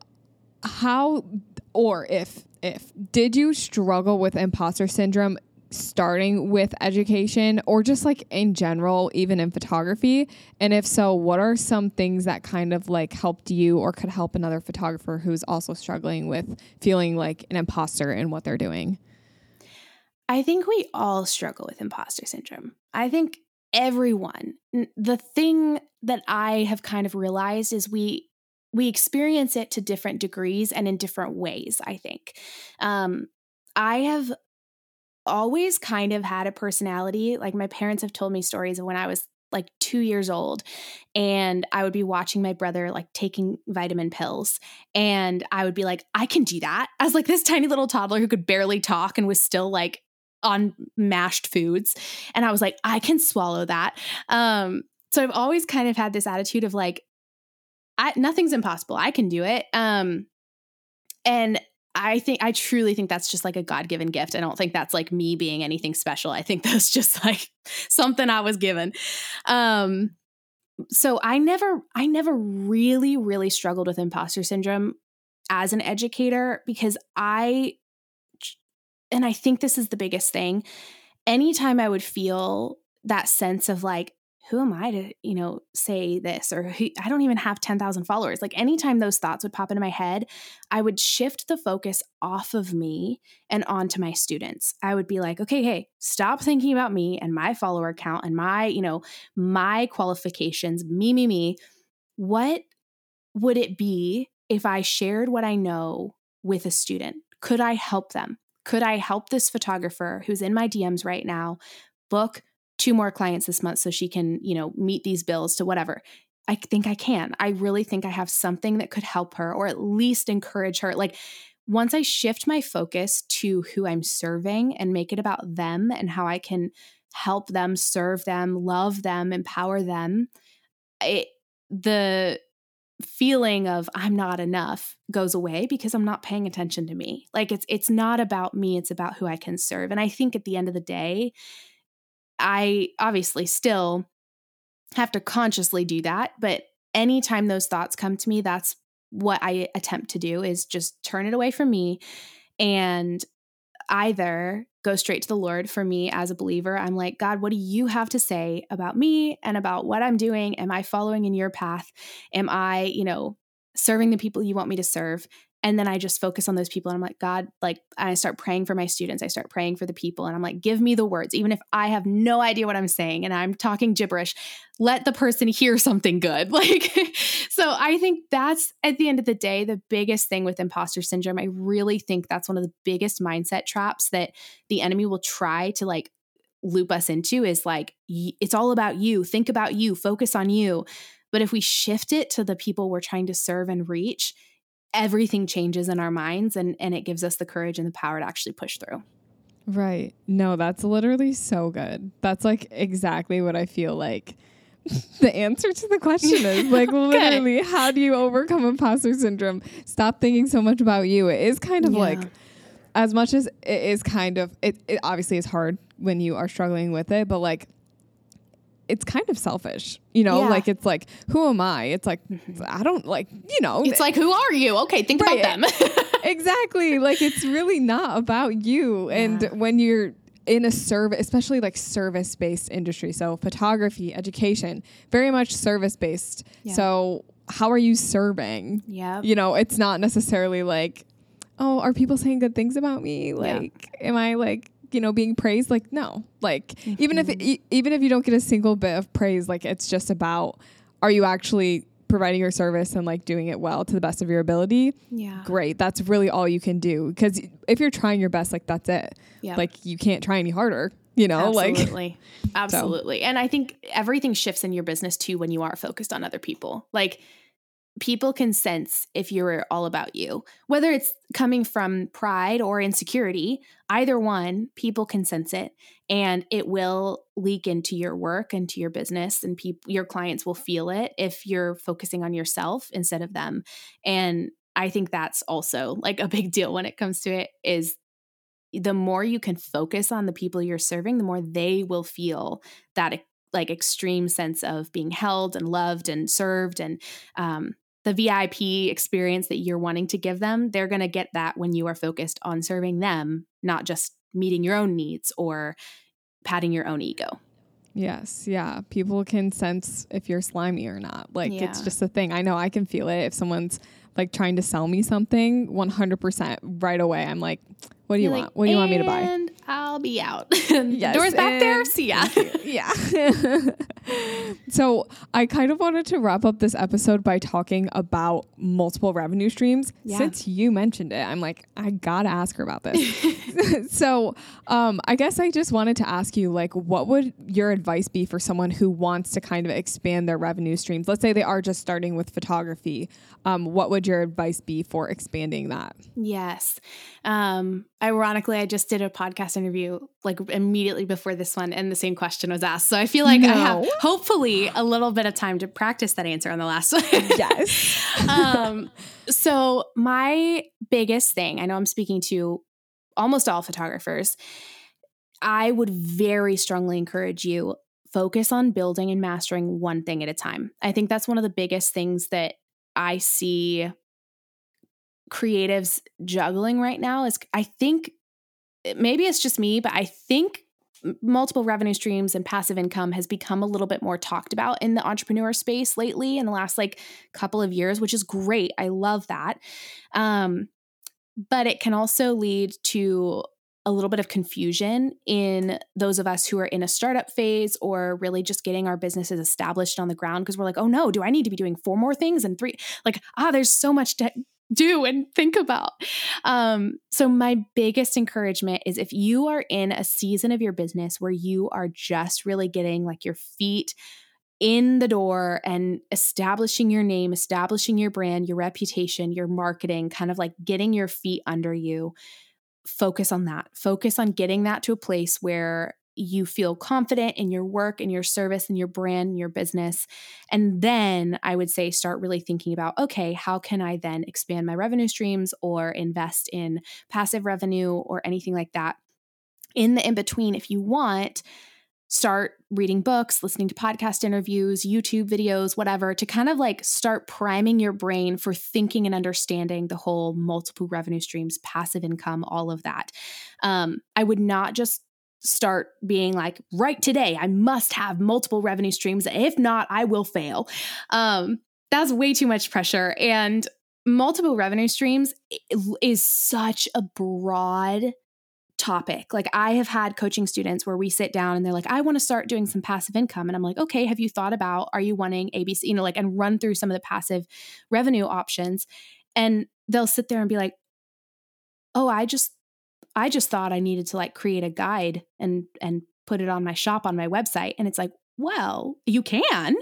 how or if if did you struggle with imposter syndrome starting with education or just like in general even in photography? And if so what are some things that kind of like helped you or could help another photographer who's also struggling with feeling like an imposter in what they're doing?
I think we all struggle with imposter syndrome i think everyone the thing that i have kind of realized is we we experience it to different degrees and in different ways i think. Um, i have always kind of had a personality like my parents have told me stories of when i was like two years old and i would be watching my brother like taking vitamin pills and i would be like i can do that. As like this tiny little toddler who could barely talk and was still like on mashed foods and i was like i can swallow that um so i've always kind of had this attitude of like I, nothing's impossible. I can do it. Um, and I think I truly think that's just like a God given gift. I don't think that's like me being anything special. I think [laughs] that's just like something I was given. Um, so I never, I never really, really struggled with imposter syndrome as an educator because I, and I think this is the biggest thing. Anytime I would feel that sense of like, who am I to, you know, say this or who, I don't even have 10,000 followers. Like anytime those thoughts would pop into my head, I would shift the focus off of me and onto my students. I would be like, okay, hey, stop thinking about me and my follower count and my, you know, my qualifications, me, me, me. What would it be if I shared what I know with a student? Could I help them? Could I help this photographer who's in my DMs right now book two more clients this month so she can, you know, meet these bills to whatever. I think I can. I really think I have something that could help her or at least encourage her. Like once I shift my focus to who I'm serving and make it about them and how I can help them, serve them, love them, empower them, it, the feeling of I'm not enough goes away because I'm not paying attention to me. Like it's it's not about me, it's about who I can serve. And I think at the end of the day, I obviously still have to consciously do that. But anytime those thoughts come to me, that's what I attempt to do is just turn it away from me and either go straight to the Lord for me as a believer. I'm like, God, what do you have to say about me and about what I'm doing? Am I following in your path? Am I, you know, serving the people you want me to serve? And then i just focus on those people and i'm like god like i start praying for my students i start praying for the people and i'm like give me the words even if i have no idea what i'm saying and i'm talking gibberish let the person hear something good. [laughs] Like so i think that's at the end of the day the biggest thing with imposter syndrome i really think that's one of the biggest mindset traps that the enemy will try to like loop us into is like it's all about you think about you focus on you. But if we shift it to the people we're trying to serve and reach everything changes in our minds and and it gives us the courage and the power to actually push through.
Right. No, that's literally so good. That's like exactly what I feel like [laughs] the answer to the question is. [laughs] Like literally, how do you overcome imposter syndrome? Stop thinking so much about you. It is kind of yeah. like as much as it is kind of it, it obviously is hard when you are struggling with it, but like it's kind of selfish, you know, yeah. like it's like, who am I? It's like. I don't like, you know,
it's like, who are you? Okay, think right. about them. [laughs]
exactly. Like it's really not about you. And yeah. when you're in a service, especially like service based industry, so photography, education, very much service based. Yeah. So how are you serving?
Yeah.
You know, it's not necessarily like, oh, are people saying good things about me? Like, am I like, you know being praised like no like mm-hmm. even if it, mm-hmm. even if you don't get a single bit of praise like it's just about are you actually providing your service and like doing it well to the best of your ability
yeah
great that's really all you can do because if you're trying your best like that's it yeah like you can't try any harder you know,
absolutely. like absolutely. [laughs] So. And I think everything shifts in your business too when you are focused on other people. Like people can sense if you're all about you, whether it's coming from pride or insecurity, either one, people can sense it and it will leak into your work and to your business and people your clients will feel it if you're focusing on yourself instead of them. And I think that's also like a big deal when it comes to it is the more you can focus on the people you're serving, the more they will feel that like extreme sense of being held and loved and served and um, the VIP experience that you're wanting to give them, they're going to get that when you are focused on serving them, not just meeting your own needs or patting your own ego.
Yes, yeah. People can sense if you're slimy or not. Like yeah. it's just a thing. I know I can feel it if someone's like trying to sell me something 100% right away. I'm like, what do you You're want? Like, what do you want me to buy?
And I'll be out. [laughs] yes, Doors back there. See ya. [laughs]
yeah. [laughs] so I kind of wanted to wrap up this episode by talking about multiple revenue streams. Yeah. Since you mentioned it, I'm like, I gotta ask her about this. so um, I guess I just wanted to ask you, like, what would your advice be for someone who wants to kind of expand their revenue streams? Let's say they are just starting with photography. Um, what would your advice be for expanding that?
Yes. Um, ironically, I just did a podcast interview like immediately before this one, and the same question was asked. So I feel like no. I have hopefully a little bit of time to practice that answer on the last one.
yes. [laughs]
um, so my biggest thing, I know I'm speaking to almost all photographers. I would very strongly encourage you focus on building and mastering one thing at a time. I think that's one of the biggest things that I see creatives juggling right now is I think maybe it's just me, but I think multiple revenue streams and passive income has become a little bit more talked about in the entrepreneur space lately in the last like couple of years, which is great. I love that. Um, but it can also lead to a little bit of confusion in those of us who are in a startup phase or really just getting our businesses established on the ground because we're like, oh no, do I need to be doing four more things and three? Like, ah, there's so much to do and think about. Um, so, my biggest encouragement is if you are in a season of your business where you are just really getting like your feet in the door and establishing your name, establishing your brand, your reputation, your marketing, kind of like getting your feet under you, focus on that. Focus on getting that to a place where you feel confident in your work and your service and your brand and your business. And then I would say start really thinking about okay, how can I then expand my revenue streams or invest in passive revenue or anything like that? In the in between, if you want, start reading books, listening to podcast interviews, YouTube videos, whatever, to kind of like start priming your brain for thinking and understanding the whole multiple revenue streams, passive income, all of that. Um, I would not just start being like right today i must have multiple revenue streams. If not i will fail. Um, that's way too much pressure. And multiple revenue streams is such a broad topic. Like i have had coaching students where we sit down and they're like i want to start doing some passive income. And i'm like okay have you thought about are you wanting abc you know like and run through some of the passive revenue options? And they'll sit there and be like oh i just I just thought I needed to like create a guide and and put it on my shop on my website. And it's like, well, you can.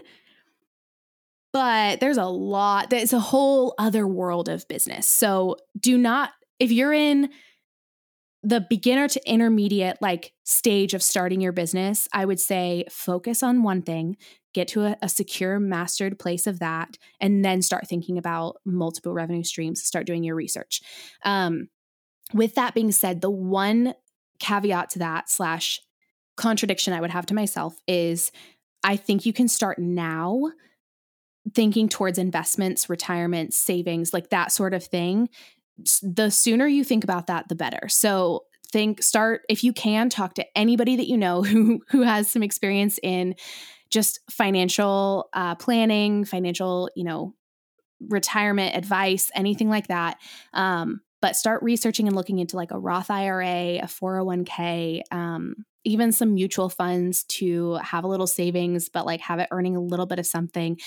But there's a lot, there's a whole other world of business. So do not, if you're in the beginner to intermediate like stage of starting your business, I would say focus on one thing, get to a, a, secure mastered place of that, and then start thinking about multiple revenue streams, start doing your research. Um, with that being said, the one caveat to that slash contradiction I would have to myself is I think you can start now thinking towards investments, retirement, savings, like that sort of thing. The sooner you think about that, the better. So think start if you can talk to anybody that you know [laughs] who who has some experience in just financial uh, planning, financial, you know, retirement advice, anything like that. Um, but start researching and looking into like a Roth IRA, a 401k, um, even some mutual funds to have a little savings, but like have it earning a little bit of something.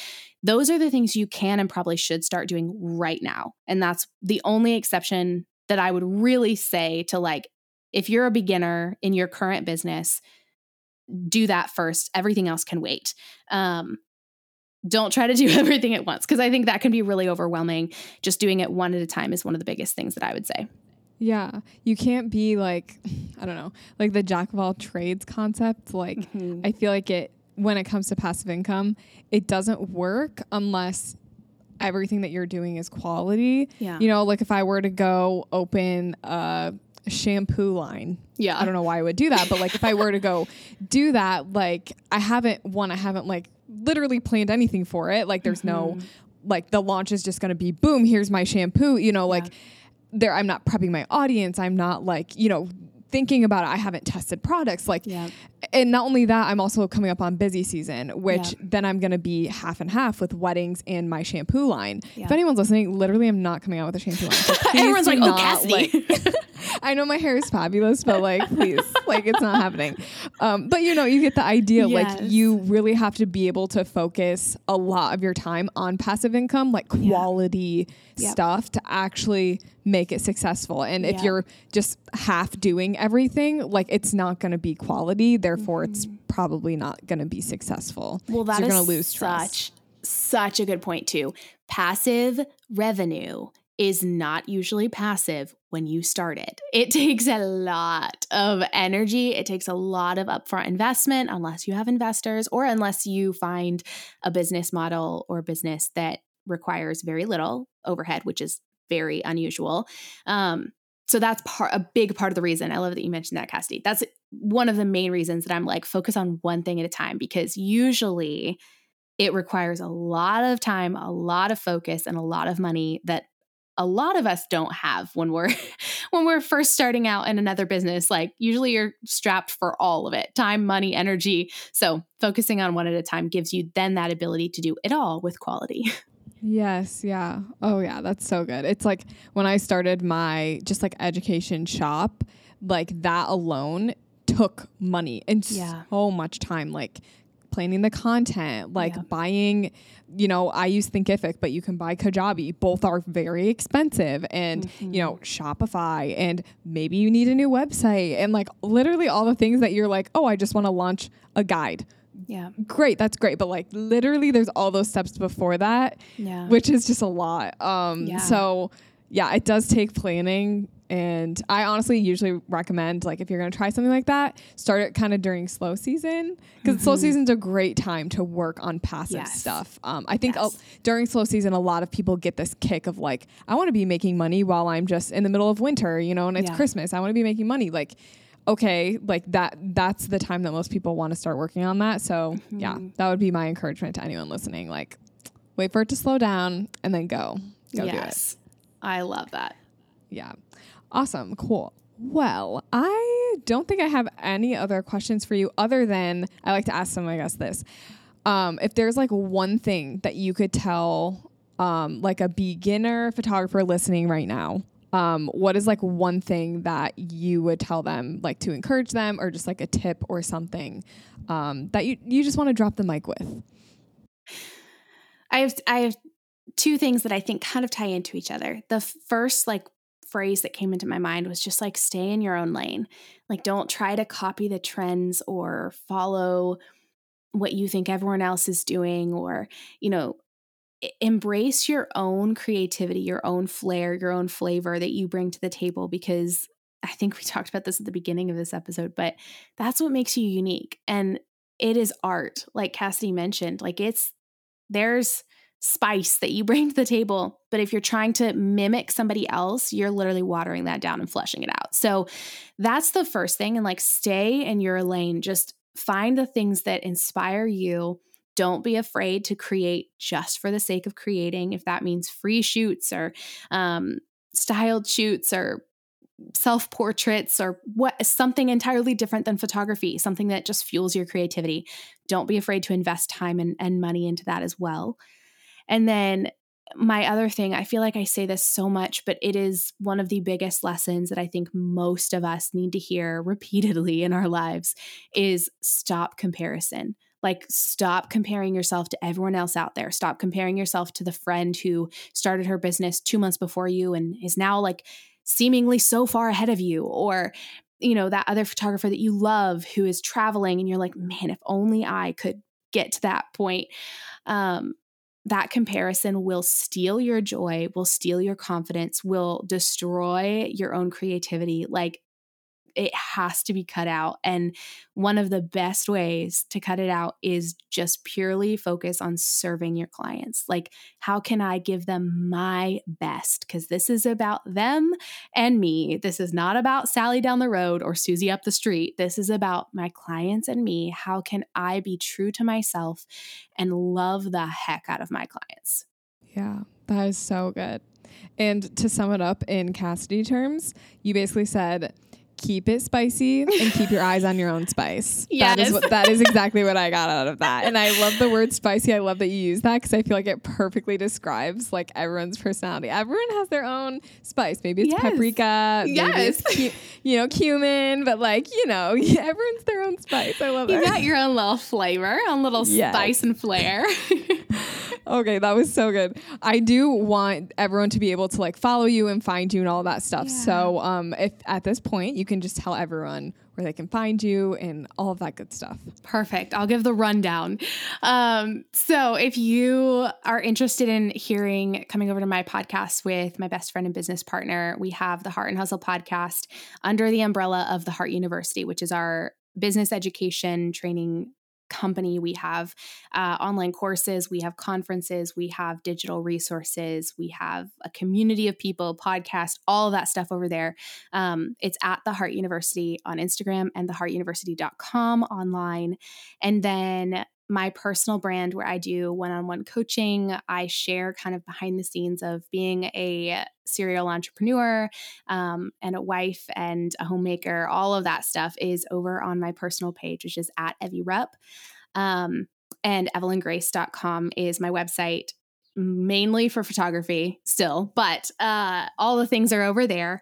Those are the things you can and probably should start doing right now. And that's the only exception that I would really say to like if you're a beginner in your current business, do that first. Everything else can wait. Um, don't try to do [laughs] everything at once because I think that can be really overwhelming. Just doing it one at a time is one of the biggest things that I would say.
Yeah. You can't be like, [sighs] I don't know, like the jack of all trades concept. Like, mm-hmm. I feel like it, when it comes to passive income, it doesn't work unless everything that you're doing is quality.
Yeah.
You know, like if I were to go open a shampoo line.
Yeah.
I don't know why I would do that, but like if I were to go do that, like I haven't one, I haven't like literally planned anything for it. Like there's mm-hmm. no like the launch is just gonna be boom, here's my shampoo, you know, like there I'm not prepping my audience. I'm not like, you know, thinking about it, I haven't tested products. Like, yeah. and not only that, I'm also coming up on busy season, which yeah. then I'm going to be half and half with weddings and my shampoo line. Yeah. If anyone's listening, literally, I'm not coming out with a shampoo line. [laughs] So
Everyone's like, oh, Cassidy.
Like, [laughs] I know my hair is fabulous, but like, please, like, it's not happening. Um, but you know, you get the idea. Yes. Like, you really have to be able to focus a lot of your time on passive income, like quality stuff to actually make it successful. And yeah. if you're just half doing everything, like, it's not going to be quality. Therefore, mm-hmm. it's probably not going to be successful.
Well, that so you're going to lose trust. Such, such a good point, too. Passive revenue is not usually passive when you start it. It [laughs] takes a lot of energy. It takes a lot of upfront investment, unless you have investors or unless you find a business model or business that requires very little overhead, which is very unusual. Um, so that's part a big part of the reason. I love that you mentioned that, Cassidy. That's one of the main reasons that I'm like focus on one thing at a time because usually it requires a lot of time, a lot of focus, and a lot of money that a lot of us don't have when we're [laughs] when we're first starting out in another business like usually you're strapped for all of it time money energy so focusing on one at a time gives you then that ability to do it all with quality [laughs]
Yes, yeah. Oh yeah, that's so good. It's like when I started my just like education shop, like that alone took money and yeah. so much time like planning the content, like yeah. buying, you know, I use Thinkific, but you can buy Kajabi. Both are very expensive and, mm-hmm. you know, Shopify and maybe you need a new website and like literally all the things that you're like, oh, I just want to launch a guide.
Yeah.
Great, that's great. But like literally there's all those steps before that.
Yeah.
Which is just a lot. Um yeah. so yeah, it does take planning and I honestly usually recommend like if you're gonna try something like that, start it kind of during slow season because mm-hmm. slow season's a great time to work on passive yes. stuff. Um, I think yes. during slow season, a lot of people get this kick of like, I want to be making money while I'm just in the middle of winter, you know, and it's yeah. Christmas. I want to be making money. Like, okay, like that. That's the time that most people want to start working on that. So mm-hmm. yeah, that would be my encouragement to anyone listening. Like, wait for it to slow down and then go. Go yes. do it.
I love that.
Yeah. Awesome. Cool. Well, I don't think I have any other questions for you other than I like to ask some, I guess, this. Um, if there's like one thing that you could tell um, like a beginner photographer listening right now, um, what is like one thing that you would tell them like to encourage them or just like a tip or something um, that you, you just want to drop the mic with?
I have I have two things that I think kind of tie into each other. The first like phrase that came into my mind was just like stay in your own lane. Like don't try to copy the trends or follow what you think everyone else is doing or, you know, embrace your own creativity, your own flair, your own flavor that you bring to the table because I think we [laughs] talked about this at the beginning of this episode, but that's what makes you unique. And it is art, like Cassidy mentioned. Like it's there's spice that you [laughs] bring to the table. But if you're trying to mimic somebody else, you're literally watering that down and flushing it out. So that's the first thing. And like stay in your lane. Just find the things that inspire you. Don't be afraid to create just for the sake of creating. If that means free shoots or um, styled shoots or self portraits or what something entirely different than photography, something that just fuels your creativity. Don't be afraid to invest time and, and money into that as well. And then my other thing, I feel like I say this so much, but it is one of the biggest lessons that I think most of us need to hear repeatedly in our lives is stop comparison. Like, stop comparing yourself to everyone else out there. Stop comparing yourself to the friend who started her business two months before you and is now like seemingly so far ahead of you, or you know, that other photographer that you love who is traveling and you're like, man, if only I could get to that point. Um, that comparison will steal your joy, will steal your confidence, will destroy your own creativity. Like it has to be cut out. And one of the best ways to cut it out is just purely focus on serving your clients. Like, how can I give them my best? Because this is about them and me. This is not about Sally down the road or Susie up the street. This is about my clients and me. How can I be true to myself and love the heck out of my clients?
Yeah, that is so good. And to sum it up in Cassidy terms, you basically said, keep it spicy and keep your eyes on your own spice. [laughs]
Yes.
That is what that is exactly what I got out of that. And I love the word spicy. I love that you use that because I feel like it perfectly describes like everyone's personality. Everyone has their own spice. Maybe it's
Yes.
paprika, maybe
Yes.
it's cu- you know, cumin, but like, you know, [laughs] everyone's their own spice. I love
You
it.
You got your own little flavor, own little
Yes.
spice and flair. [laughs]
Okay, that was so good. I do want everyone to be able to like follow you and find you and all that stuff.
Yeah.
So, um, if at this point you can just tell everyone where they can find you and all of that good stuff.
Perfect. I'll give the rundown. Um, so, if you are interested in hearing coming over to my podcast with my best friend and business partner, we have the Heart and Hustle podcast under the umbrella of the Heart University, which is our business education training company. We have uh, online courses, we have conferences, we have digital resources, we have a community of people, podcast, all that stuff over there. Um, it's at the Heart University on Instagram and theheartuniversity.com online. And then my personal brand, where I do one on one coaching, I share kind of behind the scenes of being a serial entrepreneur um, and a wife and a homemaker. All of that stuff is over on my personal page, which is at Evie Rupp. Um, and evelyngrace.com is my website mainly for photography still, but uh, all the things are over there.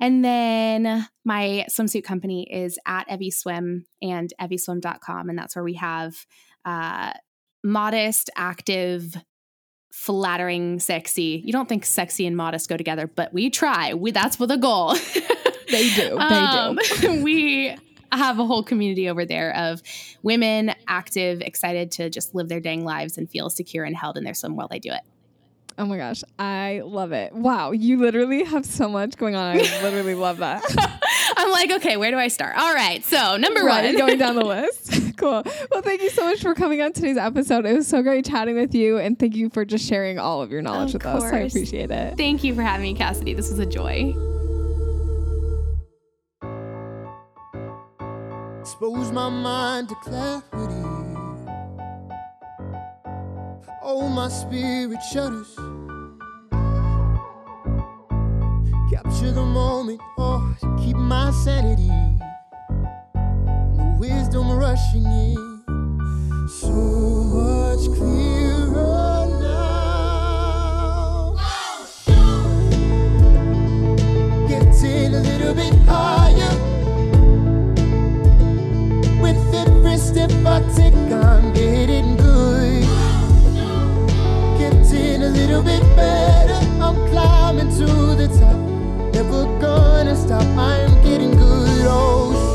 And then my swimsuit company is at Evie Swim and evieswim.com. And that's where we have uh, modest, active, flattering, sexy. You don't think sexy and modest go together, but we try. We, that's what the goal. [laughs]
They do. They
Um,
do. [laughs]
we have a whole community over there of women active, excited to just live their dang lives and feel secure and held in their swim while they do it.
Oh my gosh, I love it. Wow, you literally have so much going on. I literally love that. [laughs]
I'm like, okay, where do I start? All right, so number
right,
one,
going down the [laughs] list. [laughs] cool. Well, thank you so much for coming on today's episode. It was so great chatting with you, and thank you for just sharing all of your knowledge
Of
with us. I appreciate it.
Thank you for having me, Cassidy. This was a joy.
Expose my mind to clarity. Oh, my spirit shudders. Capture the moment, or to keep my sanity. The wisdom rushing in. So much clearer now. Getting a little bit higher. With every step I take, I'm getting good. Getting a little bit better. I'm climbing to the top never gonna stop. I'm getting good, oh.